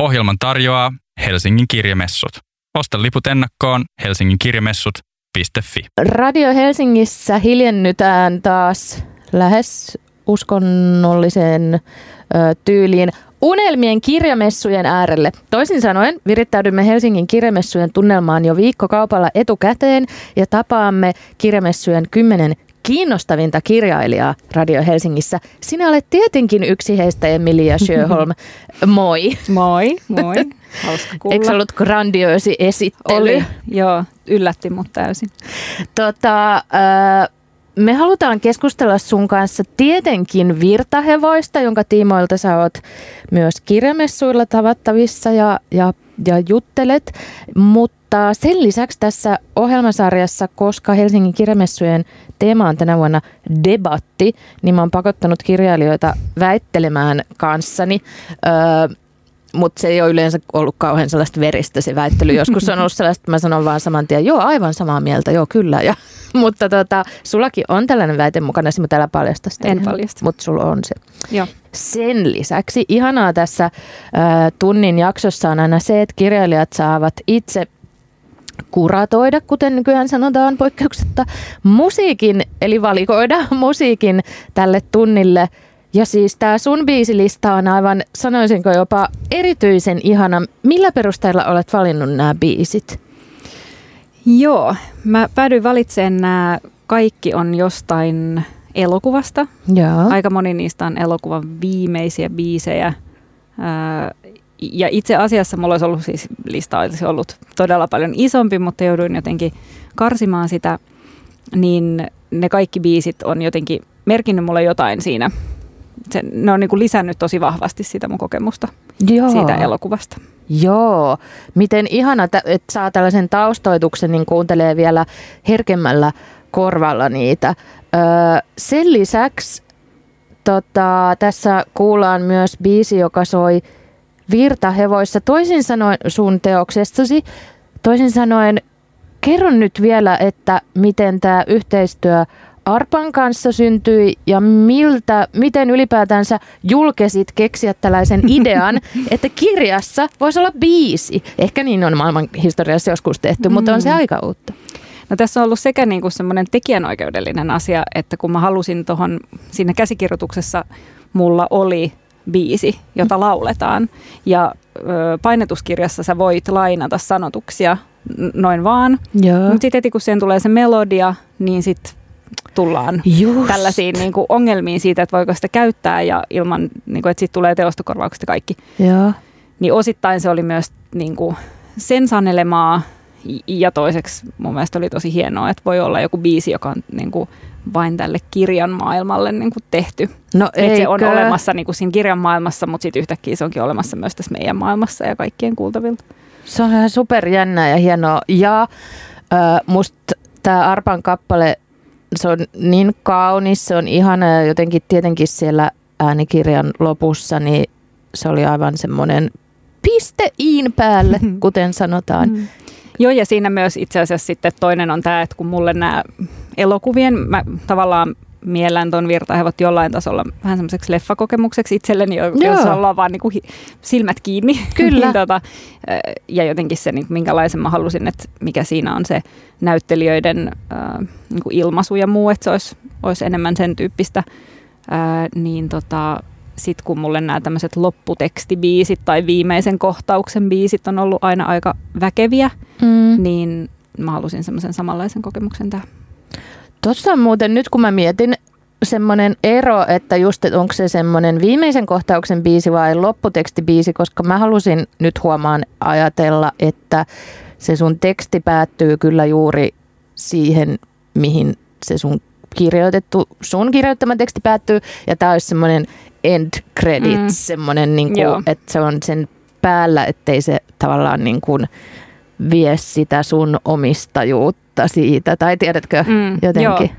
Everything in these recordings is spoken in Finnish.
Ohjelman tarjoaa Helsingin kirjamessut. Osta liput ennakkoon helsinginkirjamessut.fi. Radio Helsingissä hiljennytään taas lähes uskonnolliseen ö, tyyliin unelmien kirjamessujen äärelle. Toisin sanoen virittäydymme Helsingin kirjamessujen tunnelmaan jo viikkokaupalla etukäteen ja tapaamme kirjamessujen kymmenen kiinnostavinta kirjailijaa Radio Helsingissä. Sinä olet tietenkin yksi heistä, Emilia Sjöholm. Moi. Moi, moi. Hauska kuulla. Eikö ollut grandioosi esittely? Oli, joo, yllätti mut täysin. Tota, äh, me halutaan keskustella sun kanssa tietenkin virtahevoista, jonka tiimoilta sä oot myös kirjamessuilla tavattavissa ja, ja, ja juttelet. Mutta sen lisäksi tässä ohjelmasarjassa, koska Helsingin kirjamessujen teema on tänä vuonna debatti, niin mä oon pakottanut kirjailijoita väittelemään kanssani. Öö, mutta se ei ole yleensä ollut kauhean sellaista veristä se väittely. Joskus on ollut sellaista, että mä sanon vaan saman tien, joo aivan samaa mieltä, joo kyllä. Ja, mutta tota, sullakin on tällainen väite mukana, mutta älä paljasta sitä. En paljasta. Mutta sulla on se. Joo. Sen lisäksi ihanaa tässä äh, tunnin jaksossa on aina se, että kirjailijat saavat itse kuratoida, kuten nykyään sanotaan poikkeuksetta, musiikin, eli valikoida musiikin tälle tunnille. Ja siis tämä sun biisilista on aivan, sanoisinko jopa erityisen ihana. Millä perusteella olet valinnut nämä biisit? Joo, mä päädyin valitsemaan nämä kaikki on jostain elokuvasta. Joo. Aika moni niistä on elokuvan viimeisiä biisejä. Ja itse asiassa mulla olisi ollut siis lista olisi ollut todella paljon isompi, mutta jouduin jotenkin karsimaan sitä, niin ne kaikki biisit on jotenkin merkinnyt mulle jotain siinä. Se, ne on niin kuin lisännyt tosi vahvasti sitä mun kokemusta Joo. siitä elokuvasta. Joo, miten ihana, että saa tällaisen taustoituksen, niin kuuntelee vielä herkemmällä korvalla niitä. Öö, sen lisäksi tota, tässä kuullaan myös biisi, joka soi virtahevoissa. Toisin sanoen sun teoksestasi, toisin sanoen kerron nyt vielä, että miten tämä yhteistyö Arpan kanssa syntyi ja miltä, miten ylipäätänsä julkesit keksiä tällaisen idean, että kirjassa voisi olla biisi. Ehkä niin on maailman historiassa joskus tehty, mm. mutta on se mm. aika uutta. No tässä on ollut sekä niin kuin semmoinen tekijänoikeudellinen asia, että kun mä halusin tuohon, siinä käsikirjoituksessa mulla oli biisi, jota lauletaan. Ja ö, painetuskirjassa sä voit lainata sanotuksia noin vaan. Mutta sitten heti kun siihen tulee se melodia, niin sitten tullaan Just. tällaisiin niin kuin ongelmiin siitä, että voiko sitä käyttää ja ilman, niin kuin, että sitten tulee teostokorvaukset ja kaikki. Joo. Niin osittain se oli myös niin kuin sen sanelemaa ja toiseksi mun mielestä oli tosi hienoa, että voi olla joku biisi, joka on niin kuin vain tälle kirjan maailmalle niin kuin tehty. No Et se on olemassa niin kuin siinä kirjan maailmassa, mutta sitten yhtäkkiä se onkin olemassa myös tässä meidän maailmassa ja kaikkien kuultavilla. Se on ihan superjännä ja hienoa. Ja äh, musta tämä Arpan kappale, se on niin kaunis, se on ihana ja jotenkin tietenkin siellä äänikirjan lopussa, niin se oli aivan semmoinen piste iin päälle, kuten sanotaan. Mm. Joo, ja siinä myös itse asiassa sitten toinen on tämä, että kun mulle nämä elokuvien, mä tavallaan miellän ton virtahevot jollain tasolla vähän semmoiseksi leffakokemukseksi itselleni, jossa ollaan vaan niinku silmät kiinni. Kyllä. niin tota, ja jotenkin se, niin minkälaisen mä halusin, että mikä siinä on se näyttelijöiden äh, niinku ilmaisu ja muu, että se olisi, olisi enemmän sen tyyppistä. Äh, niin tota, sitten kun mulle nämä tämmöiset lopputekstibiisit tai viimeisen kohtauksen biisit on ollut aina aika väkeviä, mm. niin mä halusin semmoisen samanlaisen kokemuksen tähän. Tuossa on muuten nyt kun mä mietin semmoinen ero, että just, että onko se semmoinen viimeisen kohtauksen biisi vai lopputekstibiisi, koska mä halusin nyt huomaan ajatella, että se sun teksti päättyy kyllä juuri siihen, mihin se sun kirjoitettu, sun kirjoittama teksti päättyy, ja tämä olisi semmoinen end credits, mm. semmoinen, niin kuin, että se on sen päällä, ettei se tavallaan niin kuin vie sitä sun omistajuutta siitä, tai tiedätkö mm, jotenkin.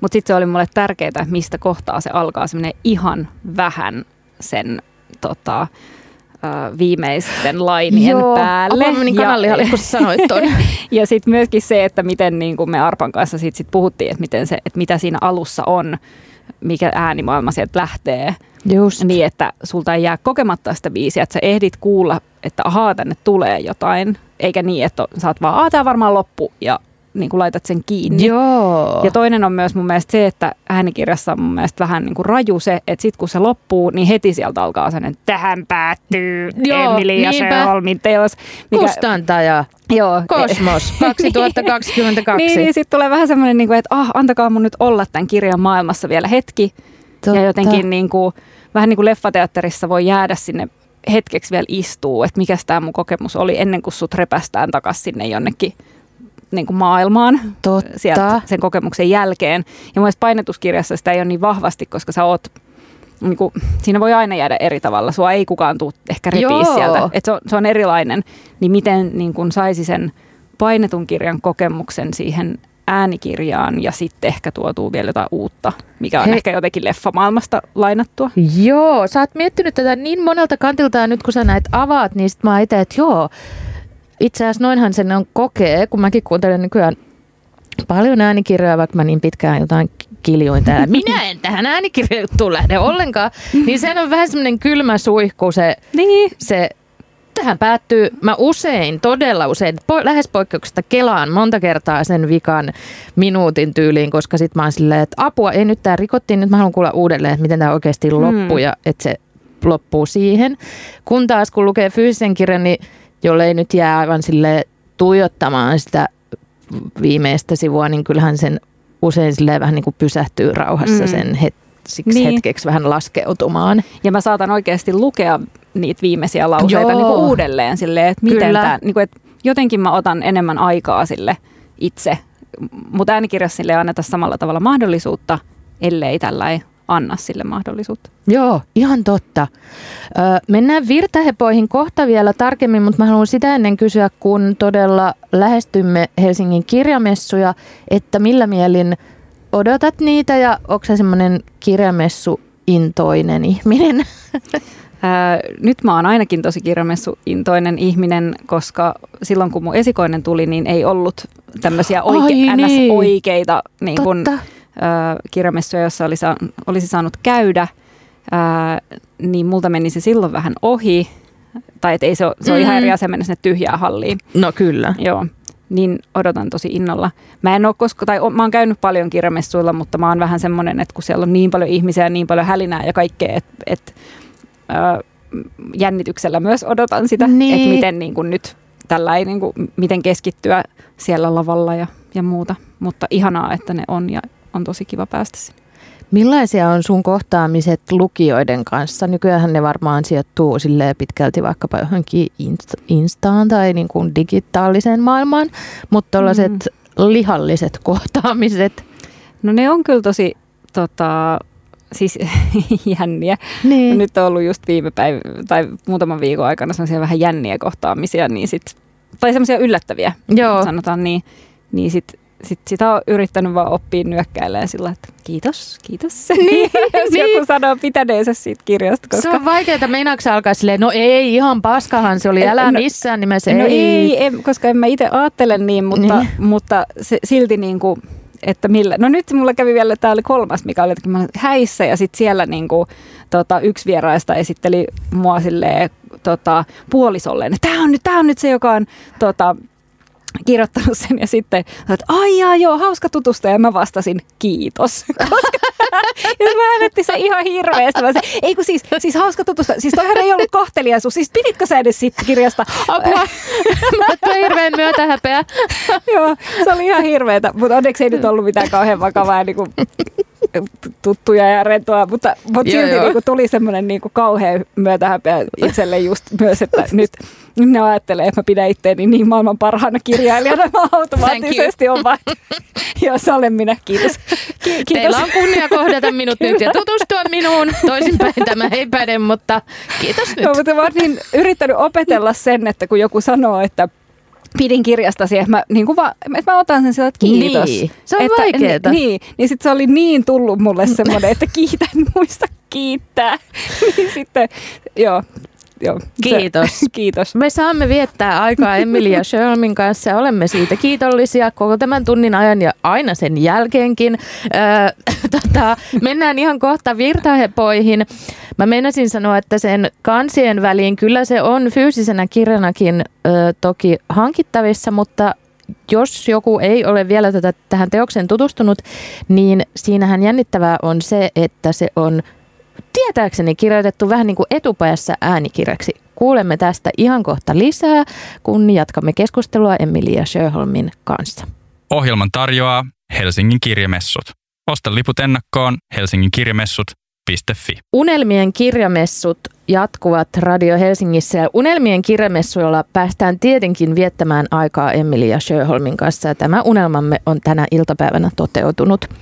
Mutta sitten se oli mulle tärkeää, että mistä kohtaa se alkaa, semmoinen ihan vähän sen tota, viimeisten lainien Joo, päälle. Joo, menin kanallihalle, kun sanoit ton. ja sitten myöskin se, että miten niin kuin me Arpan kanssa sit, sit puhuttiin, että, miten se, että mitä siinä alussa on, mikä äänimaailma sieltä lähtee. Just. Niin, että sulta ei jää kokematta sitä biisiä, että sä ehdit kuulla että ahaa, tänne tulee jotain, eikä niin, että sä oot vaan, aah, tää varmaan loppu ja niin kuin laitat sen kiinni. Joo. Ja toinen on myös mun mielestä se, että äänikirjassa on mun mielestä vähän niin kuin raju se, että sit kun se loppuu, niin heti sieltä alkaa sellainen, tähän päättyy Joo, Emilia niinpä. Sherholmin teos. Kustantaja, joo, Kosmos, 2022. niin, niin sitten tulee vähän semmoinen, niin kuin, että ah, antakaa mun nyt olla tämän kirjan maailmassa vielä hetki. Totta. Ja jotenkin niin kuin, vähän niin kuin leffateatterissa voi jäädä sinne hetkeksi vielä istuu, että mikä tämä mun kokemus oli ennen kuin sut repästään takaisin sinne jonnekin niin kuin maailmaan Totta. sieltä sen kokemuksen jälkeen. Ja mun painetuskirjassa sitä ei ole niin vahvasti, koska sä oot, niin kuin, siinä voi aina jäädä eri tavalla. Sua ei kukaan tule ehkä repii Joo. sieltä. Et se, on, se on erilainen. Niin miten niin kuin saisi sen painetun kirjan kokemuksen siihen äänikirjaan ja sitten ehkä tuotuu vielä jotain uutta, mikä on Hei. ehkä jotenkin leffamaailmasta lainattua. Joo, sä oot miettinyt tätä niin monelta kantilta ja nyt kun sä näitä avaat, niin sit mä itse, että joo, itse asiassa noinhan sen on kokee, kun mäkin kuuntelen nykyään paljon äänikirjoja, vaikka mä niin pitkään jotain kiljuin täällä. Minä en tähän äänikirjajuttuun lähde ollenkaan. Niin sehän on vähän semmoinen kylmä suihku se, Niin. se tähän päättyy, mä usein, todella usein, po, lähes poikkeuksesta kelaan monta kertaa sen vikan minuutin tyyliin, koska sit mä oon silleen, että apua, ei nyt tää rikottiin, nyt mä haluan kuulla uudelleen, että miten tämä oikeasti loppuu Mm. ja että se loppuu siihen. Kun taas kun lukee fyysisen kirjan, niin jolle ei nyt jää aivan sille tuijottamaan sitä viimeistä sivua, niin kyllähän sen usein silleen vähän niin kuin pysähtyy rauhassa Mm. sen het, siksi Niin. hetkeksi vähän laskeutumaan. Ja mä saatan oikeasti lukea niitä viimeisiä lauseita Joo. niin kuin uudelleen silleen, että miten Kyllä. tämä, niin kuin, että jotenkin mä otan enemmän aikaa sille itse. Mutta äänikirjassa sille ei anneta samalla tavalla mahdollisuutta, ellei tällä ei anna sille mahdollisuutta. Joo, ihan totta. Ö, mennään virtahepoihin kohta vielä tarkemmin, mutta mä haluan sitä ennen kysyä, kun todella lähestymme Helsingin kirjamessuja, että millä mielin odotat niitä ja onko se semmoinen kirjamessu intoinen ihminen? Nyt mä oon ainakin tosi kirjamessuintoinen ihminen, koska silloin kun mun esikoinen tuli, niin ei ollut tämmöisiä oike- niin. NS-oikeita niin kun, Totta. Kirjamessuja, jossa oli sa- olisi saanut käydä, ää, niin multa meni se silloin vähän ohi. Tai et ei se, ole, se on ihan Mm. eri asia mennä sinne tyhjään halliin. No kyllä. Joo, niin odotan tosi innolla. Mä en ole koska, tai o- mä oon käynyt paljon kirjamessuilla, mutta mä oon vähän semmoinen, että kun siellä on niin paljon ihmisiä ja niin paljon hälinää ja kaikkea, että et, ö, jännityksellä myös odotan sitä, Niin. että miten niin kuin nyt tällä ei, niin kuin, miten keskittyä siellä lavalla ja, ja muuta. Mutta ihanaa, että ne on ja on tosi kiva päästä sinne. Millaisia on sun kohtaamiset lukijoiden kanssa? Nykyään ne varmaan sijoittuu pitkälti vaikkapa johonkin inst- instaan tai niin kuin digitaaliseen maailmaan, mutta tällaiset mm. lihalliset kohtaamiset. No ne on kyllä tosi tota, siis jänniä. Niin. Nyt on ollut just viime päivä tai muutaman viikon aikana semmoisia vähän jänniä kohtaamisia, niin sit, tai semmoisia yllättäviä, Joo. sanotaan niin, niin sit, sit sitä on yrittänyt vaan oppia nyökkäilemään sillä, että kiitos, kiitos. Niin, Jos niin. joku sanoo pitäneensä siitä kirjasta, koska... Se on vaikeaa. Meinaatko alkaa silleen, no ei, ihan paskahan se oli, älä No- missään nimessä, No ei. ei, en, koska en mä itse ajattele niin, mutta, Niin. mutta se, silti niin kuin, että millä. No nyt mulla kävi vielä, tämä oli kolmas, mikä oli, että mä olin häissä ja sitten siellä niin kuin, tota, yksi vieraista esitteli mua silleen, tota, puolisolleen, että tämä on, nyt, tää on nyt se, joka on tota, kirjoittanut sen ja sitten, että ai jaa, joo, hauska tutustua ja mä vastasin kiitos. Koska ja mä hävetti se ihan hirveästi. Mä se, ei kun siis, siis hauska tutustua, siis toihan ei ollut kohteliaisuus, siis piditkö sä edes siitä kirjasta? Apua. Mä tulee hirveän myötähäpeä. Joo, se oli ihan hirveetä, mutta onneksi ei nyt ollut mitään kauhean vakavaa niin kuin, tuttuja ja rentoa, mutta, mutta Joo, silti joo. niin kuin, tuli semmoinen niin kuin, kauhean myötähäpeä itselle just myös, että nyt ne ajattelee, että mä pidän itteeni niin maailman parhaana kirjailijana, mä automaattisesti on vaan, joo, se olen minä, kiitos. Ki- kiitos. Teillä on kunnia kohdata minut nyt ja tutustua minuun. Toisinpäin tämä ei päde, mutta kiitos nyt. No, mutta mä oon niin yrittänyt opetella sen, että kun joku sanoo, että pidin kirjastasi, että mä, niin kuin vaan, että mä otan sen sillä, että kiitos. Niin, se on että, vaikeeta. Niin, niin sitten se oli niin tullut mulle semmoinen, että kiitän, muista kiittää. niin sitten, joo, joo, Kiitos. Se, kiitos. Me saamme viettää aikaa Emilia Schölmin kanssa ja olemme siitä kiitollisia koko tämän tunnin ajan ja aina sen jälkeenkin. Öö, tota, mennään ihan kohta virtahepoihin. Mä meinasin sanoa, että sen kansien väliin kyllä se on fyysisenä kirjanakin ö, toki hankittavissa, mutta jos joku ei ole vielä tätä, tähän teokseen tutustunut, niin siinähän jännittävää on se, että se on tietääkseni kirjoitettu vähän niin kuin etupäässä äänikirjaksi. Kuulemme tästä ihan kohta lisää, kun jatkamme keskustelua Emilia Sjöholmin kanssa. Ohjelman tarjoaa Helsingin kirjamessut. Osta liput ennakkoon helsinginkirjamessut.fi. Unelmien kirjamessut jatkuvat Radio Helsingissä ja Unelmien kirjamessuilla päästään tietenkin viettämään aikaa Emilia Sjöholmin kanssa ja tämä unelmamme on tänä iltapäivänä toteutunut. Ö,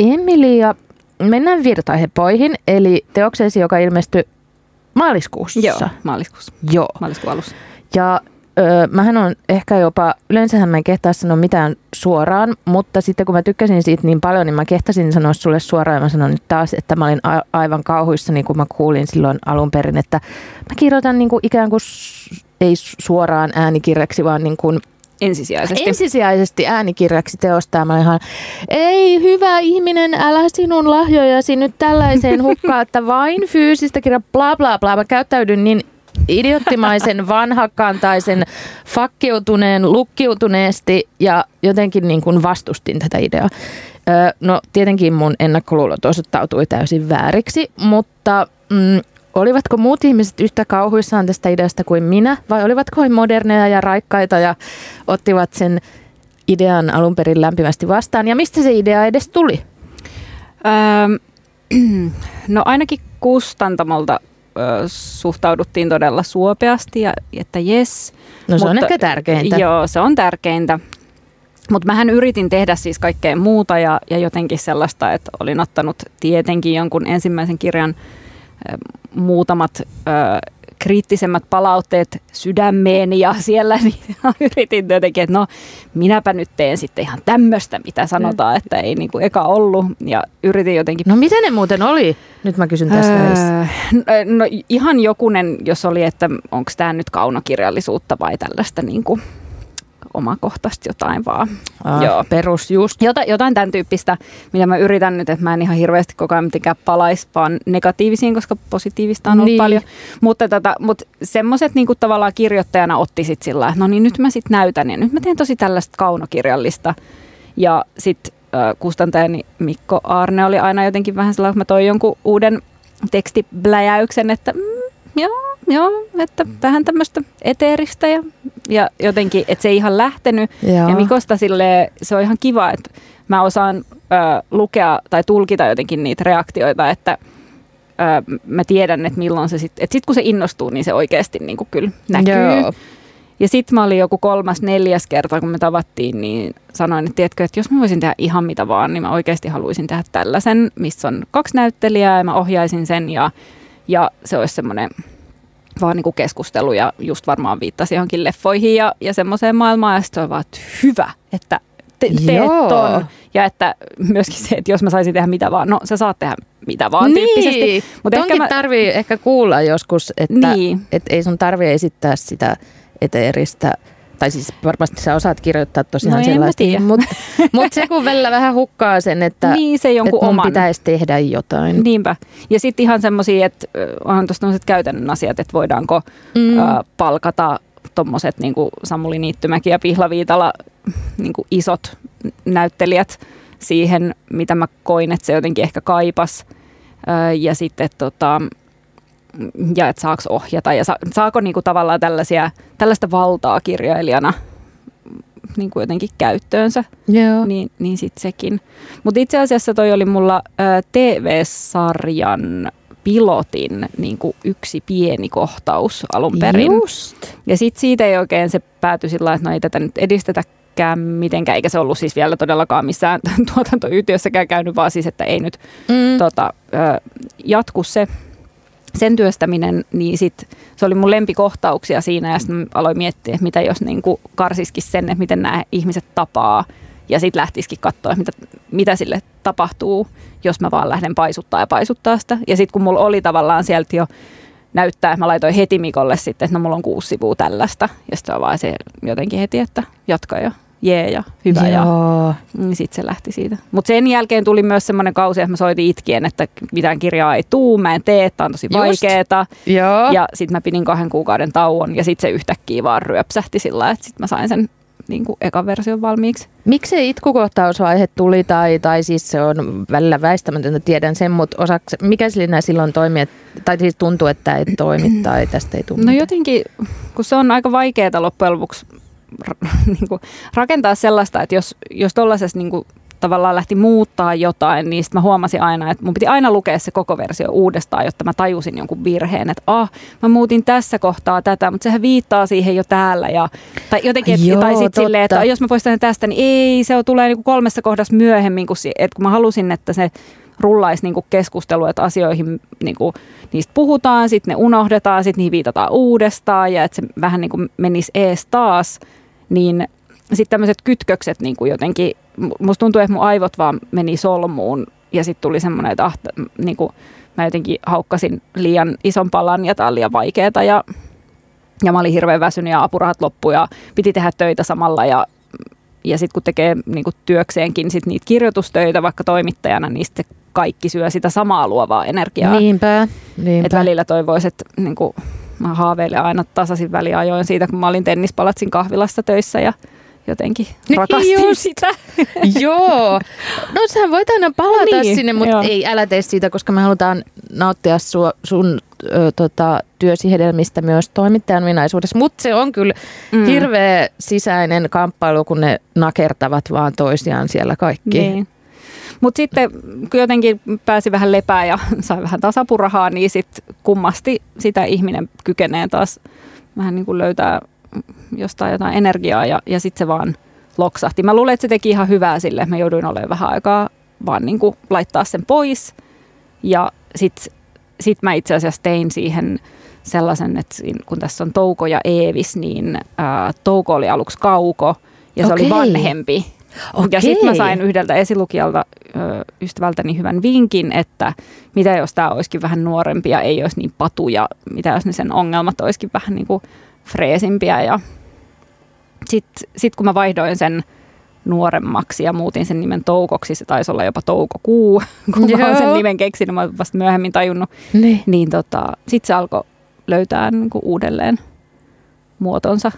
Emilia, mennään virtahepoihin, eli teokseesi, joka ilmestyi maaliskuussa. Joo, maaliskuussa. Joo. Maaliskuun alussa. Ja öö, mähän on ehkä jopa, yleensähän mä en kehtaa sanoa mitään suoraan, mutta sitten kun mä tykkäsin siitä niin paljon, niin mä kehtasin sanoa sulle suoraan ja mä sanon nyt taas, että mä olin a- aivan kauhuissa, niin kuin mä kuulin silloin alun perin, että mä kirjoitan niin kuin ikään kuin ei suoraan äänikirjaksi, vaan niin kuin Ensisijaisesti. ensisijaisesti äänikirjaksi teosta. Ja Mä olin ihan, ei hyvä ihminen, älä sinun lahjojasi nyt tällaiseen hukkaa, että vain fyysistä kirjaa, bla bla bla. Mä käyttäydyn niin idiottimaisen, vanhakantaisen, fakkiutuneen, lukkiutuneesti ja jotenkin niin kuin vastustin tätä ideaa. No tietenkin mun ennakkoluulot osoittautui täysin vääriksi, mutta mm, olivatko muut ihmiset yhtä kauhuissaan tästä ideasta kuin minä vai olivatko he moderneja ja raikkaita ja ottivat sen idean alun perin lämpimästi vastaan ja mistä se idea edes tuli? Öö, no ainakin kustantamolta suhtauduttiin todella suopeasti ja että jes. No se on ehkä tärkeintä. Joo, se on tärkeintä. Mutta mähän yritin tehdä siis kaikkea muuta ja, ja jotenkin sellaista, että olin ottanut tietenkin jonkun ensimmäisen kirjan muutamat ö, kriittisemmät palautteet sydämeen ja siellä niin yritin jotenkin, että no minäpä nyt teen sitten ihan tämmöistä, mitä sanotaan, että ei niinku eka ollut ja yritin jotenkin No mitä ne muuten oli? Nyt mä kysyn tästä. Öö, no ihan jokunen, jos oli, että onko tämä nyt kaunokirjallisuutta vai tällaista niin kuin omakohtaista jotain vaan. Ah, Joo. Perus just. Jota, jotain tämän tyyppistä, mitä mä yritän nyt, että mä en ihan hirveästi koko ajan mitenkään palaisi vaan negatiivisiin, koska positiivista on ollut Niin. paljon. Mutta, tota, mutta semmoiset niin tavallaan kirjoittajana otti sit sillä että no niin nyt mä sitten näytän ja nyt mä teen tosi tällaista kaunokirjallista. Ja sitten kustantajani Mikko Arne oli aina jotenkin vähän sellainen, kun mä toin jonkun uuden tekstibläjäyksen, että mm, joo, joo, että vähän tämmöistä eteeristä ja, ja jotenkin, että se ei ihan lähtenyt. Joo. Ja Mikosta sille se on ihan kiva, että mä osaan ö, lukea tai tulkita jotenkin niitä reaktioita, että ö, mä tiedän, että milloin se sitten, että sitten kun se innostuu, niin se oikeasti niin kuin kyllä näkyy. Joo. Ja sitten mä olin joku kolmas, neljäs kerta, kun me tavattiin, niin sanoin, että tiedätkö, että jos mä voisin tehdä ihan mitä vaan, niin mä oikeasti haluaisin tehdä tällaisen, missä on kaksi näyttelijää ja mä ohjaisin sen ja, ja se olisi semmoinen vaan niin kuin keskustelu ja just varmaan viittasi johonkin leffoihin ja, ja semmoiseen maailmaan ja sitten vaan, että hyvä, että te, teet ton. Ja että myöskin se, että jos mä saisin tehdä mitä vaan, no sä saat tehdä mitä vaan tyyppisesti. Niin, mutta ehkä mä- tarvii ehkä kuulla joskus, että Niin. et ei sun tarvii esittää sitä eteeristä. Tai siis varmasti sä osaat kirjoittaa tosiaan No sellaista, mutta mut se kun välillä vähän hukkaa sen, että Niin, se jonkun että mun oman. pitäisi tehdä jotain. Niinpä. Ja sitten ihan semmoisia, että onhan tuossa tämmöiset käytännön asiat, että voidaanko Mm. ö, palkata tuommoiset niin Samuli Niittymäki ja Pihla Viitala niin isot näyttelijät siihen, mitä mä koin, että se jotenkin ehkä kaipas. Ö, ja sitten tota, ja että saako ohjata ja sa, saako niinku tavallaan tällaisia, tällaista valtaa kirjailijana niinku jotenkin käyttöönsä Joo. niin, niin sitten sekin. Mutta itse asiassa toi oli mulla ö, TV-sarjan pilotin niin kuin yksi pieni kohtaus alun perin. Just. Ja sitten siitä ei oikein se päätyi sillä että no ei tätä nyt edistetäkään mitenkään, eikä se ollut siis vielä todellakaan missään tuotantoyhtiössäkään käynyt, vaan siis, että ei nyt Mm. tota, ö, jatku se sen työstäminen, niin sit se oli mun lempikohtauksia siinä ja sitten aloin miettiä, että mitä jos niin karsiskin sen, että miten nämä ihmiset tapaa ja sitten lähtisikin katsoa, että mitä, mitä sille tapahtuu, jos mä vaan lähden paisuttaa ja paisuttaa sitä. Ja sitten kun mulla oli tavallaan sieltä jo näyttää. Mä laitoin heti Mikolle sitten, että no mulla on kuusi sivua tällaista. Ja sitten vaan se jotenkin heti, että jatka ja jee ja hyvä. Joo. Ja niin sitten se lähti siitä. Mutta sen jälkeen tuli myös semmoinen kausi, että mä soitin itkien, että mitään kirjaa ei tuu, mä en tee, että on tosi vaikeeta. Joo. Ja sitten mä pidin kahden kuukauden tauon ja sitten se yhtäkkiä vaan ryöpsähti sillä että sitten mä sain sen niin kuin ekan version valmiiksi. Miksi se itkukohtausvaihe tuli, tai, tai siis se on välillä väistämätöntä, tiedän sen, mutta osaks, mikä siinä silloin toimi, et, tai siis tuntuu, että ei toimi tai tästä ei tule No mitään? jotenkin, kun se on aika vaikeaa loppujen lopuksi niin kuin rakentaa sellaista, että jos, jos tuollaisessa niin kuin tavallaan lähti muuttaa jotain, niin sitten mä huomasin aina, että mun piti aina lukea se koko versio uudestaan, jotta mä tajusin jonkun virheen, että ah, mä muutin tässä kohtaa tätä, mutta sehän viittaa siihen jo täällä. Ja, tai jotenkin, et, Joo, tai sitten silleen, että jos mä poistan tästä, niin ei, se on, tulee niin kuin kolmessa kohdassa myöhemmin, kun, että kun mä halusin, että se rullaisi niin kuin keskustelu, että asioihin niin kuin, niistä puhutaan, sitten ne unohdetaan, sitten niihin viitataan uudestaan ja että se vähän niin kuin menisi ees taas, niin sitten tämmöiset kytkökset niin kuin jotenkin, musta tuntuu, että mun aivot vaan meni solmuun ja sitten tuli semmoinen, että ah, niin kuin, mä jotenkin haukkasin liian ison palan ja tää on liian vaikeeta ja, ja mä olin hirveän väsynyt ja apurahat loppu ja piti tehdä töitä samalla ja ja sitten kun tekee niin kuin työkseenkin sit niitä kirjoitustöitä vaikka toimittajana, niin sitten kaikki syö sitä samaa luovaa energiaa. Niinpä, niinpä. Et välillä toivoisin, että niin kuin, mä haaveilen aina tasaisin väliajoin siitä, kun mä olin tennispalatsin kahvilassa töissä ja jotenkin Niin rakastin just. sitä. Joo. No sähän voit aina palata Niin, niin, sinne, mutta joo. ei älä tee siitä, koska me halutaan nauttia sua, sun ö, tota, työsi hedelmistä myös toimittajan minaisuudessa. Mutta se on kyllä mm. hirveä sisäinen kamppailu, kun ne nakertavat vaan toisiaan siellä kaikki. Niin. Mutta sitten kun jotenkin pääsi vähän lepää ja sai vähän tasapurahaa, niin sitten kummasti sitä ihminen kykenee taas vähän niin kuin löytää jostain jotain energiaa ja, ja sitten se vaan loksahti. Mä luulen, että se teki ihan hyvää sille, että mä jouduin olemaan vähän aikaa vaan niin kuin laittaa sen pois. Ja sitten sit mä itse asiassa tein siihen sellaisen, että kun tässä on Touko ja Eevis, niin ää, Touko oli aluksi Kauko ja se oli Okei. Vanhempi. Ja sitten mä sain yhdeltä esilukijalta ö, ystävältäni hyvän vinkin, että mitä jos tämä olisikin vähän nuorempi ja ei olisi niin patu ja mitä jos ne sen ongelmat olisikin vähän niin kuin freesimpiä. Ja sitten sit kun mä vaihdoin sen nuoremmaksi ja muutin sen nimen Toukoksi, se taisi olla jopa Toukokuu, kun mä oon sen nimen keksinyt, mä oon vasta myöhemmin tajunnut, Niin. niin tota, sitten se alkoi löytää niin kuin uudelleen muotonsa.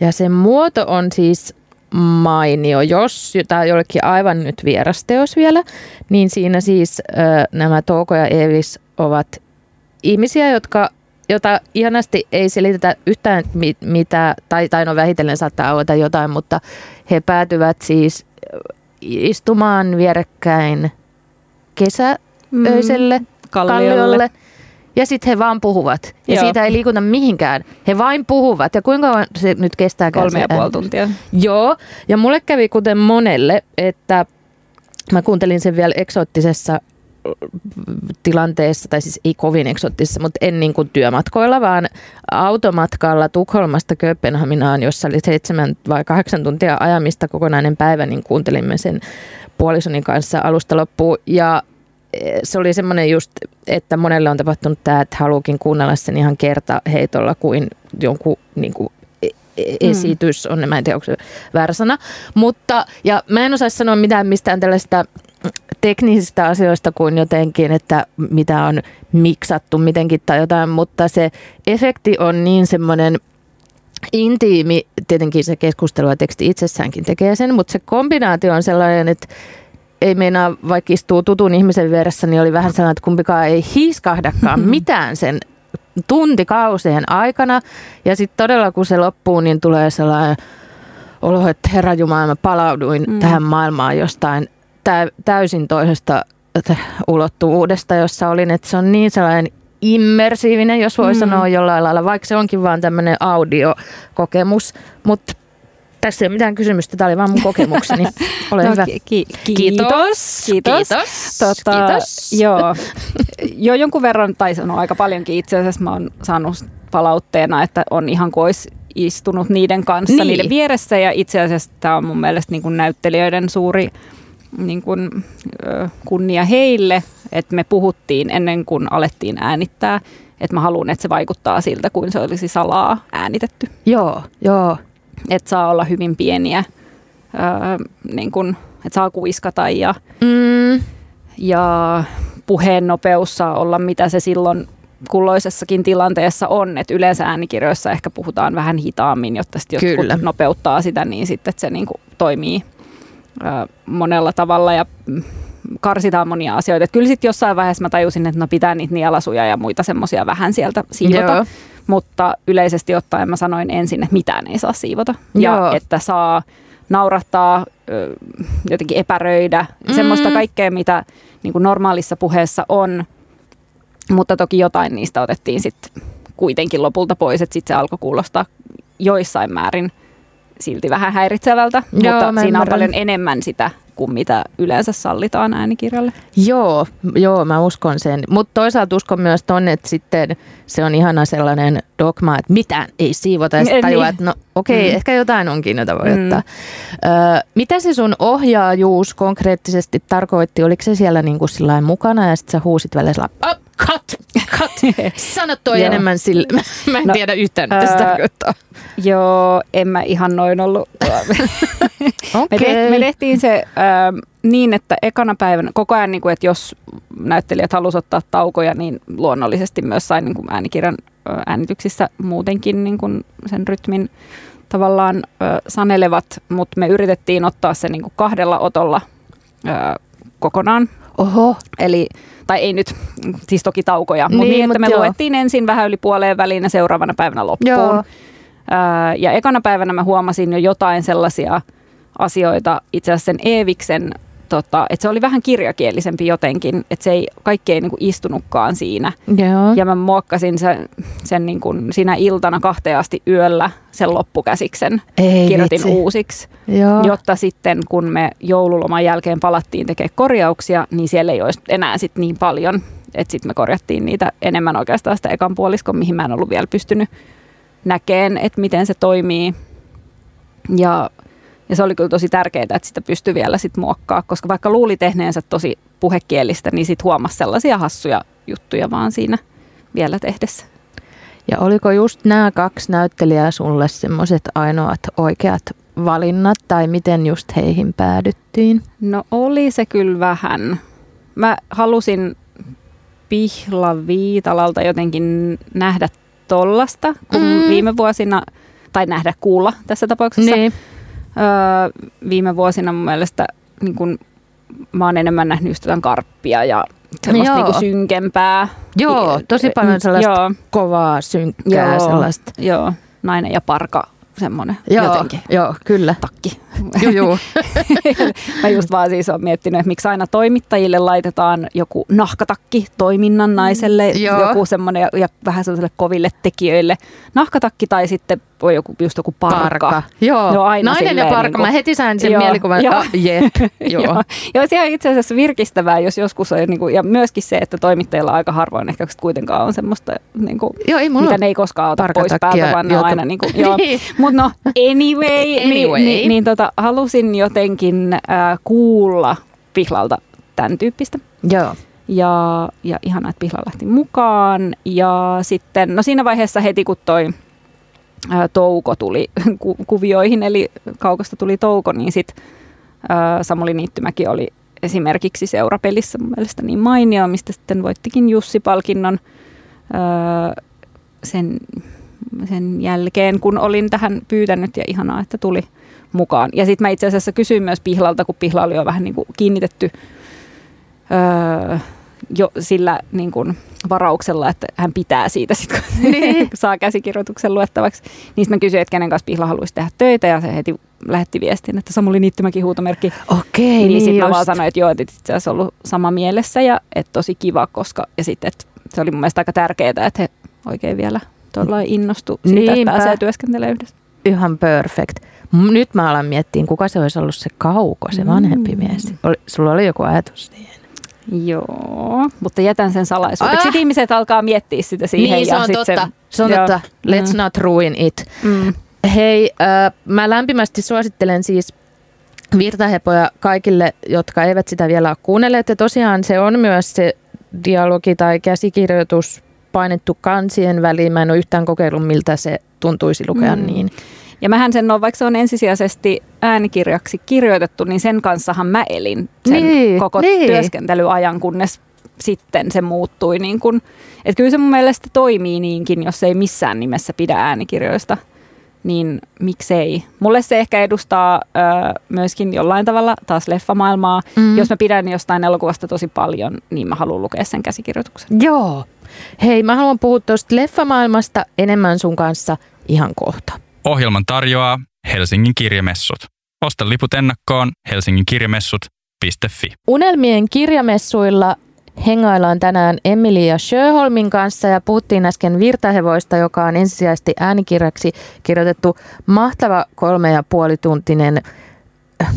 Ja se muoto on siis mainio. Jos tämä jollekin aivan nyt vierasteos vielä, niin siinä siis ö, nämä Touko ja Eevis ovat ihmisiä, jotka jota ihanasti ei selitetä yhtään mi- mitä, tai, tai no vähitellen saattaa avata jotain, mutta he päätyvät siis istumaan vierekkäin kesäöiselle Mm, kalliolle. kalliolle. Ja sitten he vaan puhuvat. Ja Joo. siitä ei liikuta mihinkään. He vain puhuvat. Ja kuinka se nyt kestää? Kolme ja puoli tuntia. Joo. Ja mulle kävi kuten monelle, että mä kuuntelin sen vielä eksoottisessa tilanteessa, tai siis ei kovin eksoottisessa, mutta en niin kuin työmatkoilla, vaan automatkalla Tukholmasta Kööpenhaminaan, jossa oli seitsemän vai kahdeksan tuntia ajamista kokonainen päivä, niin kuuntelimme sen puolisoni kanssa alusta loppuun. Ja se oli semmoinen just, että monelle on tapahtunut tämä, että haluukin kuunnella sen ihan kerta heitolla kuin jonkun niin kuin e- esitys on, mä en tiedä, onko se väärä sana. Mutta, ja mä en osaisi sanoa mitään mistään tällaista teknisistä asioista kuin jotenkin, että mitä on miksattu mitenkin tai jotain, mutta se efekti on niin semmoinen intiimi, tietenkin se keskustelu ja teksti itsessäänkin tekee sen, mutta se kombinaatio on sellainen, että ei meinaa, vaikka istuu tutun ihmisen vieressä, niin oli vähän sellainen, että kumpikaan ei hiiskahdakaan mitään sen tuntikausien aikana. Ja sitten todella kun se loppuu, niin tulee sellainen olo, että herra Jumala, mä palauduin Mm. tähän maailmaan jostain tä- täysin toisesta ulottuvuudesta, jossa olin, että se on niin sellainen immersiivinen, jos voi mm. sanoa jollain lailla, vaikka se onkin vaan tämmöinen audiokokemus, mutta tässä ei ole mitään kysymystä, tämä oli vaan mun kokemukseni. Ole hyvä. ki- ki- Kiitos. Kiitos. Kiitos. Tota, Kiitos. Joo. jo jonkun verran, tai sanoo aika paljonkin itse asiassa, mä oon saanut palautteena, että on ihan kuin olisi istunut niiden kanssa, Niin. niiden vieressä, ja itse asiassa tämä on mun mielestä niin kuin näyttelijöiden suuri niin kuin, kunnia heille, Että me puhuttiin ennen kuin alettiin äänittää, että mä haluan, että se vaikuttaa siltä, kuin se olisi salaa äänitetty. Joo, joo. Että saa olla hyvin pieniä, öö, niin kun, että saa kuiskata ja, Mm, ja puheen nopeus saa olla mitä se silloin kulloisessakin tilanteessa on, että yleensä äänikirjoissa ehkä puhutaan vähän hitaammin, jotta sitten jotkut Kyllä. nopeuttaa sitä niin sitten, että se niin kuin toimii ö, monella tavalla ja karsitaan monia asioita. Et kyllä sitten jossain vaiheessa mä tajusin, että no pitää niitä nielasuja ja muita semmoisia vähän sieltä siivota, Joo. Mutta yleisesti ottaen mä sanoin ensin, että mitään ei saa siivota. Ja Joo. että saa naurattaa, jotenkin epäröidä, Mm. semmoista kaikkea, mitä niin kuin normaalissa puheessa on, mutta toki jotain niistä otettiin sitten kuitenkin lopulta pois, että sitten se alkoi kuulostaa joissain määrin silti vähän häiritsevältä, Joo, mutta siinä on paljon enemmän sitä kuin mitä yleensä sallitaan äänikirjalle. Joo, joo, mä uskon sen. Mutta toisaalta uskon myös tonne, että sitten se on ihana sellainen dogma, että mitään ei siivota. Ja niin. että no okei, Mm. ehkä jotain onkin, jota voi Mm. ottaa. Ö, mitä se sun ohjaajuus konkreettisesti tarkoitti? Oliko se siellä niinku sillain mukana ja sitten sä huusit välillä sillä cut, cut. Sano toi enemmän sille. Mä en No, tiedä yhtään, mitä se tarkoittaa. Joo, en mä ihan noin ollut. Me, Okei. te, me tehtiin se ähm, niin, että ekana päivänä koko ajan, niin kuin, että jos näyttelijät halusivat ottaa taukoja, niin luonnollisesti myös sain niin kuin äänikirjan äänityksissä muutenkin niin kuin sen rytmin tavallaan ö, sanelevat, mutta me yritettiin ottaa se niin kuin kahdella otolla ö, kokonaan. Oho, Eli, tai ei nyt, siis toki taukoja, mutta Niin, niin, että mut me joo. luettiin ensin vähän yli puoleen väliin ja seuraavana päivänä loppuun. Joo. Ää, ja ekana päivänä mä huomasin jo jotain sellaisia asioita, itse asiassa sen Eeviksen, tota, että se oli vähän kirjakielisempi jotenkin, että se ei, kaikki ei niinku istunutkaan siinä. joo. Ja mä muokkasin sen, sen niinku siinä iltana kahteen asti yöllä sen loppukäsiksen, Ei kirjoitin vitsi. uusiksi, Joo. jotta sitten kun me joululoman jälkeen palattiin tekemään korjauksia, niin siellä ei olisi enää sit niin paljon, että sitten me korjattiin niitä enemmän oikeastaan sitä ekan puoliskon, mihin mä en ollut vielä pystynyt näkeen, että miten se toimii. Ja, ja se oli kyllä tosi tärkeää, että sitä pystyi vielä sit muokkaa, koska vaikka luuli tehneensä tosi puhekielistä, niin sitten huomasi sellaisia hassuja juttuja vaan siinä vielä tehdessä. Ja oliko just nämä kaksi näyttelijää sulle semmoiset ainoat oikeat valinnat, tai miten just heihin päädyttiin? No oli se kyllä vähän. Mä halusin Pihla Viitalalta jotenkin nähdä tollasta, kun mm. viime vuosina, tai nähdä kuulla tässä tapauksessa. Niin. Öö, viime vuosina mun mielestä niin kun, mä oon enemmän nähnyt just jotain karppia ja semmoista Joo. niin synkempää. Joo, tosi paljon sellaista Joo, kovaa, synkkää Joo. sellaista. joo, nainen ja parka, semmoinen Joo, jotenkin. joo, kyllä. Takki. Joo, joo. Mä just vaan siis oon miettinyt, että miksi aina toimittajille laitetaan joku nahkatakki toiminnan naiselle, Joo. joku semmoinen ja, ja vähän sellaiselle koville tekijöille nahkatakki tai sitten voi joku, just joku parka. Parka. Joo, Joo, aina nainen ja parka. niinku- Mä heti sain sen Joo, mielikuvan, joo. ah, jep, joo. Joo. Joo, se on itse asiassa virkistävää, jos joskus on, niin kuin, ja myöskin se, että toimittajilla aika harvoin ehkä kuitenkaan on semmoista, niin kuin, Joo, ei mulla mitä ne ei koskaan ota pois päältä, vaan ne on aina niin kuin, joo. Niin. No, anyway, Anyway. Niin, niin, niin tota, halusin jotenkin äh, kuulla Pihlalta tämän tyyppistä. Joo. Ja, ja ihanaa, että Pihla lähti mukaan. Ja sitten, no siinä vaiheessa heti kun toi ää, touko tuli ku, kuvioihin, eli kaukosta tuli touko, niin sitten Samuli Niittymäki oli esimerkiksi seurapelissä mun mielestä niin mainio, mistä sitten voittikin Jussi-palkinnon ää, sen, sen jälkeen, kun olin tähän pyytänyt ja ihanaa, että tuli mukaan. Ja sitten mä itse asiassa kysyin myös Pihlalta, kun Pihla oli jo vähän niin kuin kiinnitetty öö, jo sillä niin kuin varauksella, että hän pitää siitä, sit, kun Niin. saa käsikirjoituksen luettavaksi. Niin mä kysyin, että kenen kanssa Pihla haluaisi tehdä töitä ja se heti lähetti viestin, että Samuli Niittymäki huutomerkki. Okei, niin niin, sitten mä just. vaan sanoin, että joo, että itse asiassa ollut sama mielessä ja että tosi kiva, koska ja sitten, että se oli mun mielestä aika tärkeää, että he oikein vielä tuolla innostu siitä, Niinpä. että pääsee työskentelemään yhdessä. Ihan perfect. Nyt mä alan miettiä, kuka se olisi ollut se kauko, se vanhempi Mm. mies. Oli, sulla oli joku ajatus siihen. Joo, mutta jätän sen salaisuudeksi. Ah! Ihmiset alkaa miettiä sitä siihen. niin, se on totta. Se, Se on joo. totta. Let's Mm. not ruin it. mm, Hei, äh, mä lämpimästi suosittelen siis Virtahepoja kaikille, jotka eivät sitä vielä ole kuunnelleet. Ja tosiaan se on myös se dialogi tai käsikirjoitus painettu kansien väliin. Mä en ole yhtään kokeillut, miltä se tuntuisi lukea mm. niin. Ja mähän sen on, vaikka se on ensisijaisesti äänikirjaksi kirjoitettu, niin sen kanssahan mä elin sen niin, koko niin. työskentelyajan, kunnes sitten se muuttui. Niin kun, että kyllä se mun mielestä toimii niinkin, jos ei missään nimessä pidä äänikirjoista, niin miksei. Mulle se ehkä edustaa ö, myöskin jollain tavalla taas leffamaailmaa. Mm. Jos mä pidän jostain elokuvasta tosi paljon, niin mä haluan lukea sen käsikirjoituksen. Joo. Hei, mä haluan puhua tuosta leffamaailmasta enemmän sun kanssa ihan kohta. Ohjelman tarjoaa Helsingin kirjamessut. Osta liput ennakkoon helsinginkirjamessut.fi. Unelmien kirjamessuilla hengaillaan tänään Emilia Sjöholmin kanssa ja puhuttiin äsken Virtahevoista, joka on ensisijaisesti äänikirjaksi kirjoitettu mahtava kolme ja puoli tuntinen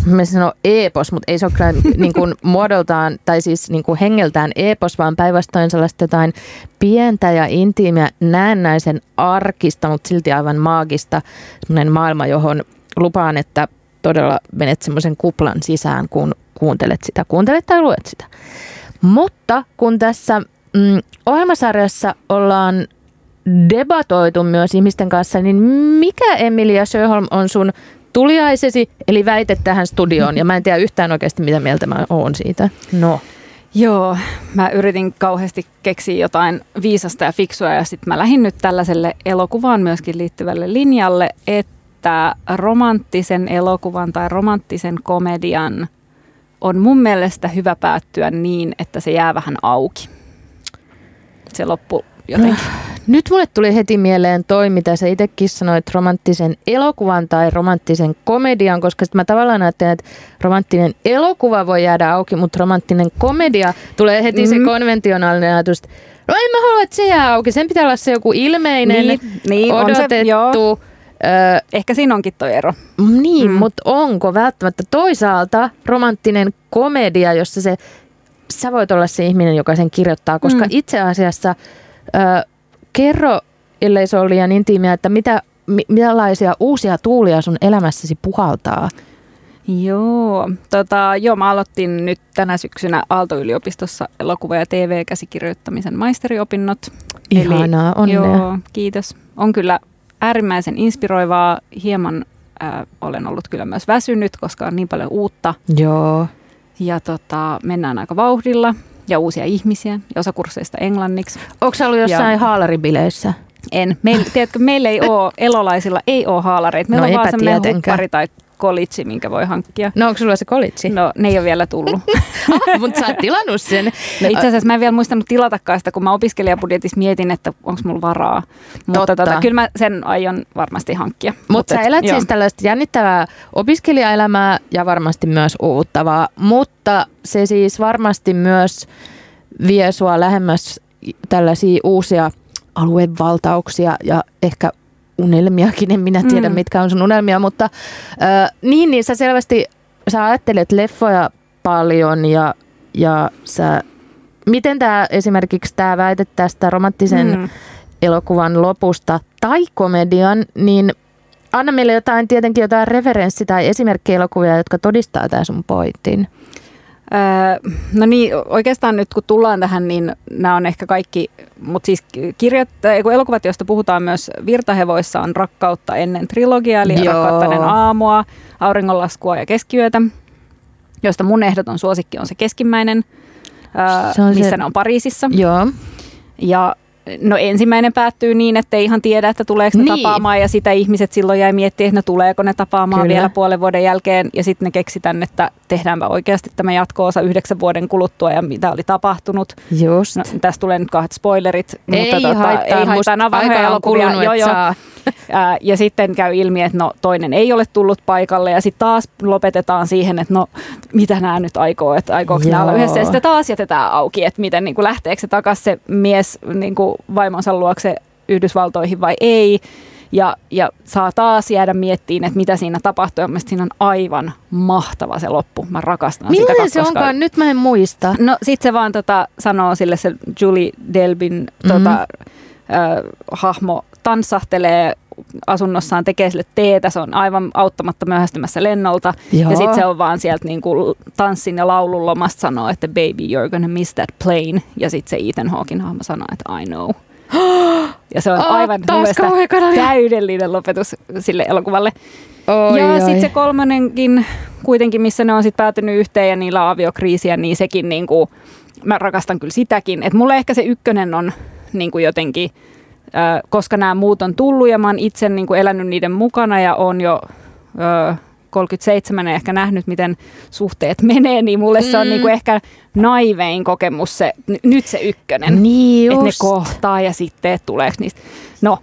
mä sanon epos, mutta ei se ole kyllä niin kuin muodoltaan tai siis niin kuin hengeltään epos, vaan päinvastoin sellaista jotain pientä ja intiimiä näennäisen arkista, mutta silti aivan maagista semmoinen maailma, johon lupaan, että todella menet semmoisen kuplan sisään, kun kuuntelet sitä. Kuuntelet tai luet sitä. Mutta kun tässä mm, ohjelmasarjassa ollaan debatoitu myös ihmisten kanssa, niin mikä Emilia Sjöholm on sun tuliaisesi, eli väite tähän studioon, ja mä en tiedä yhtään oikeasti, mitä mieltä mä oon siitä. No. Joo, mä yritin kauheasti keksiä jotain viisasta ja fiksua, ja sitten mä lähdin nyt tällaiselle elokuvaan myöskin liittyvälle linjalle, että romanttisen elokuvan tai romanttisen komedian on mun mielestä hyvä päättyä niin, että se jää vähän auki. Se loppu jotenkin. Nyt mulle tuli heti mieleen toi, mitä sä itsekin sanoit, romanttisen elokuvan tai romanttisen komedian, koska mä tavallaan ajattelen, että romanttinen elokuva voi jäädä auki, mutta romanttinen komedia tulee heti mm-hmm. se konventionaalinen ajatus, että no en mä halua, että se jää auki, sen pitää olla se joku ilmeinen, niin, niin, odotettu. On se, joo. Öö, Ehkä siinä onkin tuo ero. Niin, mm. mutta onko välttämättä toisaalta romanttinen komedia, jossa se, sä voit olla se ihminen, joka sen kirjoittaa, koska mm. itse asiassa ö, kerro, ellei se ole liian intiimiä, että mitä, millaisia uusia tuulia sun elämässäsi puhaltaa? Joo, tota, joo, mä aloitin nyt tänä syksynä Aalto-yliopistossa elokuva- ja TV-käsikirjoittamisen maisteriopinnot. Ihanaa, Eli, onnea. Joo, kiitos. On kyllä äärimmäisen inspiroivaa. Hieman äh, olen ollut kyllä myös väsynyt, koska on niin paljon uutta. Joo. Ja tota, mennään aika vauhdilla ja uusia ihmisiä ja osa kursseista englanniksi. Onko ollut jossain ja, haalaribileissä? En. Meil, tiedätkö, meillä ei ole, elolaisilla ei ole haalareita. Meillä no, on vaan semmoinen huppari tai kolitsi, minkä voi hankkia. No onko sulla se kolitsi? No ne ei ole vielä tullut. ah, mutta sä oot tilannut sen. No itse asiassa mä en vielä muistanut tilatakaan sitä, kun mä opiskelijabudjetissa mietin, että onko mulla varaa. Mutta tota, kyllä mä sen aion varmasti hankkia. Mut Mut sä elät et, siis tällaista jännittävää opiskelijaelämää ja varmasti myös uuttavaa, mutta se siis varmasti myös vie sua lähemmäs tällaisia uusia aluevaltauksia ja ehkä unelmiakin, en minä tiedä mm. mitkä on sun unelmia, mutta äh, niin, niin sä selvästi, sä ajattelet leffoja paljon ja, ja sä, miten tämä esimerkiksi tämä väite tästä romanttisen mm. elokuvan lopusta tai komedian, niin anna meille jotain, tietenkin jotain referenssi- tai esimerkkielokuvia, jotka todistaa tämä sun pointin. Öö, no niin, oikeastaan nyt kun tullaan tähän, niin nämä on ehkä kaikki, mutta siis kirjat, kun elokuvat, joista puhutaan myös virtahevoissa, on Rakkautta ennen trilogia, eli Joo. Rakkautta ennen aamua, Auringonlaskua ja keskiyötä, joista mun ehdoton suosikki on se keskimmäinen, se on missä se... ne on Pariisissa. Joo. Ja No ensimmäinen päättyy niin, että ei ihan tiedä, että tuleeko ne niin. tapaamaan ja sitä ihmiset silloin jäi miettimään, että no tuleeko ne tapaamaan Kyllä. vielä puolen vuoden jälkeen ja sitten ne keksitään, että tehdäänpä oikeasti tämä jatko-osa yhdeksän vuoden kuluttua ja mitä oli tapahtunut. Just. No, tästä tulee nyt kahdet spoilerit. Ei mutta tota, haittaa, ei haittaa, nämä vanhoja elokuvia. Kulunut, joo, joo. ja sitten käy ilmi, että no toinen ei ole tullut paikalle ja sitten taas lopetetaan siihen, että no mitä nämä nyt aikoo, että aikooko nämä olla yhdessä ja sitten taas jätetään auki, että miten niin kuin lähteekö se takaisin se mies niin kuin vaimonsa luokse Yhdysvaltoihin vai ei. Ja, ja saa taas jäädä miettiin, että mitä siinä tapahtuu. Ja siinä on aivan mahtava se loppu. Mä rakastan Millainen sitä se onkaan? Nyt mä en muista. No sit se vaan tota, sanoo sille se Julie Delbin mm-hmm. tota, äh, hahmo tanssahtelee asunnossaan tekee sille teetä, se on aivan auttamatta myöhästymässä lennolta. Joo. Ja sitten se on vaan sieltä niinku tanssin ja laulun lomasta sanoo, että baby you're gonna miss that plane. Ja sitten se Ethan Hawkin hahmo sanoo, että I know. Ja se on Oh, aivan täydellinen lopetus sille elokuvalle. Oi, ja sitten se kolmonenkin, kuitenkin missä ne on sitten päätynyt yhteen ja niillä on aviokriisiä, niin sekin niinku, mä rakastan kyllä sitäkin. Että mulle ehkä se ykkönen on niinku jotenkin, äh, koska nämä muut on tullut ja mä oon itse niinku elänyt niiden mukana ja on jo äh, 37 ja ehkä nähnyt, miten suhteet menee, niin mulle se on Mm. niinku ehkä naivein kokemus se, nyt se ykkönen Niin että ne kohtaa ja sitten, että tuleeko niistä. No,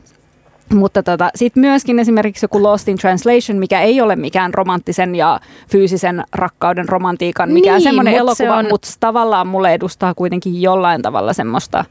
mutta tota, sitten myöskin esimerkiksi joku Lost in Translation, mikä ei ole mikään romanttisen ja fyysisen rakkauden romantiikan, mikään Niin, semmoinen mut se elokuva, on- mutta tavallaan mulle edustaa kuitenkin jollain tavalla semmoista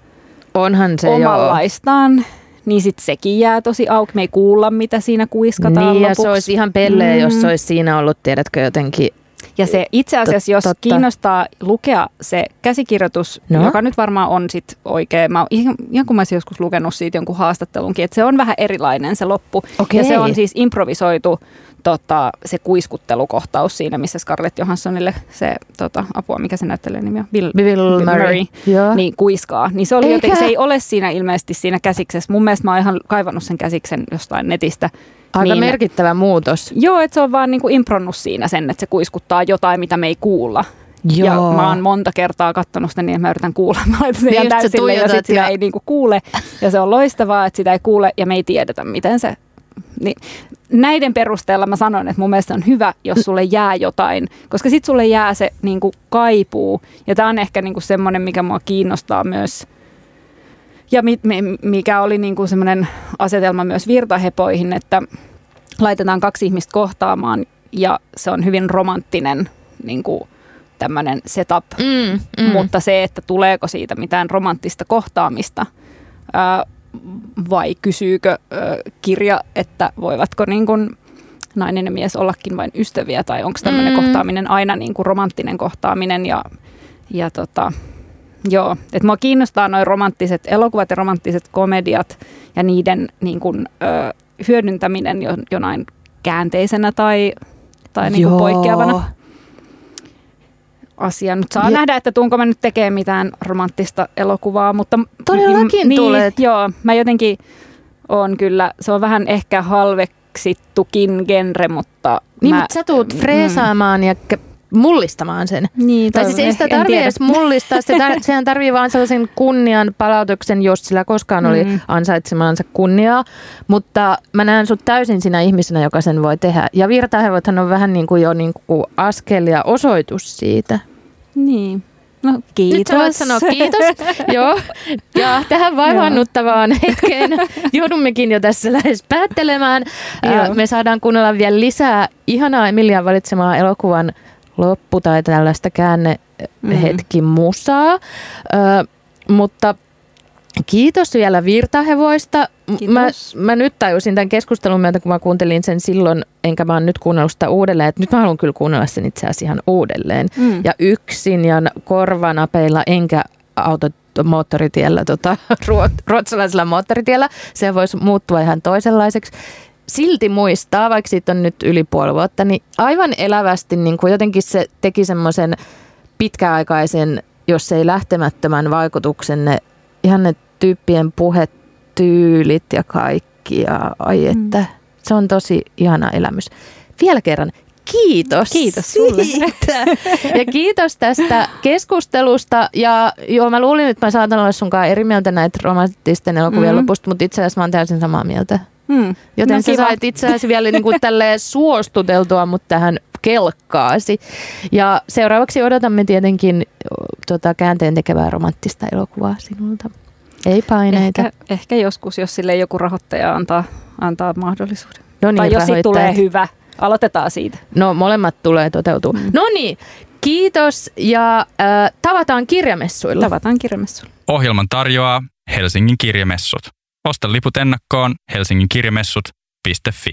Onhan se joo. omanlaistaan. Niin sitten sekin jää tosi auki. Me ei kuulla, mitä siinä kuiskataan Niin, ja lopuksi. se olisi ihan pelleä, mm. jos se olisi siinä ollut, tiedätkö, jotenkin... Ja se itse asiassa, jos totta. kiinnostaa lukea se käsikirjoitus, No. joka nyt varmaan on sit oikein, mä ihan, ihan kun mä olisin joskus lukenut siitä jonkun haastattelunkin, että se on vähän erilainen se loppu. Okei. Ja se on siis improvisoitu tota, se kuiskuttelukohtaus siinä, missä Scarlett Johanssonille se tota, apua, mikä se näyttelee nimi on? Bill, Bill Murray. Joo. Niin kuiskaa. Niin se, oli jotenkin, se ei ole siinä ilmeisesti siinä käsiksessä. Mun mielestä mä oon ihan kaivannut sen käsiksen jostain netistä. Aika niin- merkittävä muutos. Joo, että se on vaan niinku impronnut siinä sen, että se kuiskuttaa jotain, mitä me ei kuulla. Joo. Ja mä oon monta kertaa katsonut sitä niin, että mä yritän kuulla. Mä laitan sen Niin täysille ja sit sitä ja- ei niinku kuule. Ja se on loistavaa, että sitä ei kuule ja me ei tiedetä, miten se... Niin, näiden perusteella mä sanon, että mun mielestä on hyvä, jos sulle jää jotain, koska sit sulle jää se niinku kaipuu. Ja tää on ehkä niinku semmoinen, mikä mua kiinnostaa myös ja mi, mi, mikä oli niinku semmoinen asetelma myös virtahepoihin, että laitetaan kaksi ihmistä kohtaamaan ja se on hyvin romanttinen niinku, tämmöinen setup, Mm, mm. mutta se, että tuleeko siitä mitään romanttista kohtaamista ää, vai kysyykö ää, kirja, että voivatko niin kuin nainen ja mies ollakin vain ystäviä tai onko tämmöinen Mm. mm. kohtaaminen aina niin kuin romanttinen kohtaaminen ja, ja tota, joo, että mua kiinnostaa noin romanttiset elokuvat ja romanttiset komediat ja niiden niin kuin, ö, hyödyntäminen jo, jonain käänteisenä tai, tai niin kuin poikkeavana asia. Nyt saa Ja- ja. nähdä, että tuunko mä nyt tekee mitään romanttista elokuvaa, mutta... Todellakin niin, tulet. Joo, mä jotenkin on kyllä, se on vähän ehkä halveksittukin genre, mutta Niin, mä, mutta sä tuut freesaamaan ja ke- mullistamaan sen. Niin, Tai siis ei sitä tarvitse edes mullistaa, se tar- sehän tarvii vaan sellaisen kunnian palautuksen, jos sillä koskaan oli Mm. ansaitsemaansa kunniaa. Mutta mä näen sut täysin sinä ihmisenä, joka sen voi tehdä. Ja virtahevothan on vähän niin kuin jo niin kuin askel ja osoitus siitä. Niin. No kiitos. Nyt sanoa kiitos. Joo. Ja tähän vaivaannuttavaan hetkeen joudummekin jo tässä lähes päättelemään. Ää, Joo. Me saadaan kuunnella vielä lisää ihanaa Emilian valitsemaa elokuvan loppu- tai tällaista käännehetki musaa. Ö, mutta kiitos vielä virtahevoista. M- Mä, Kiitos. mä nyt tajusin tämän keskustelun myötä, kun mä kuuntelin sen silloin, enkä mä oon nyt kuunnellut sitä uudelleen, että nyt mä haluan kyllä kuunnella sen itse asiassa ihan uudelleen Mm. ja yksin ja korvanapeilla enkä auto moottoritiellä, tota, ruot, ruotsalaisella moottoritiellä. Se voisi muuttua ihan toisenlaiseksi. Silti muistaa, vaikka siitä on nyt yli puoli vuotta, niin aivan elävästi niin kuin jotenkin se teki semmoisen pitkäaikaisen, jos ei lähtemättömän vaikutuksen, ne, ihan ne tyyppien puhetyylit ja kaikki. Ja, ai että, se on tosi ihana elämys. Vielä kerran, kiitos. Kiitos sulle. siitä. Ja kiitos tästä keskustelusta. Ja joo, mä luulin, että mä saatan olla sunkaan eri mieltä näitä romanttisten elokuvien Mhm. lopusta, mutta itse asiassa mä oon täysin samaa mieltä. Mm. Joten no, sä kiva. sait itse asiassa vielä niin kuin suostuteltua mut tähän kelkkaasi. Ja seuraavaksi odotamme tietenkin tota, käänteen tekevää romanttista elokuvaa sinulta. Ei paineita. Ehkä, ehkä joskus, jos sille joku rahoittaja antaa, antaa mahdollisuuden. no niin, tai jos siitä tulee hyvä. Aloitetaan siitä. No molemmat tulee toteutuu. Mm. No niin, kiitos ja äh, tavataan kirjamessuilla. Tavataan kirjamessuilla. Ohjelman tarjoaa Helsingin kirjamessut. Osta liput ennakkoon helsinginkirjamessut.fi.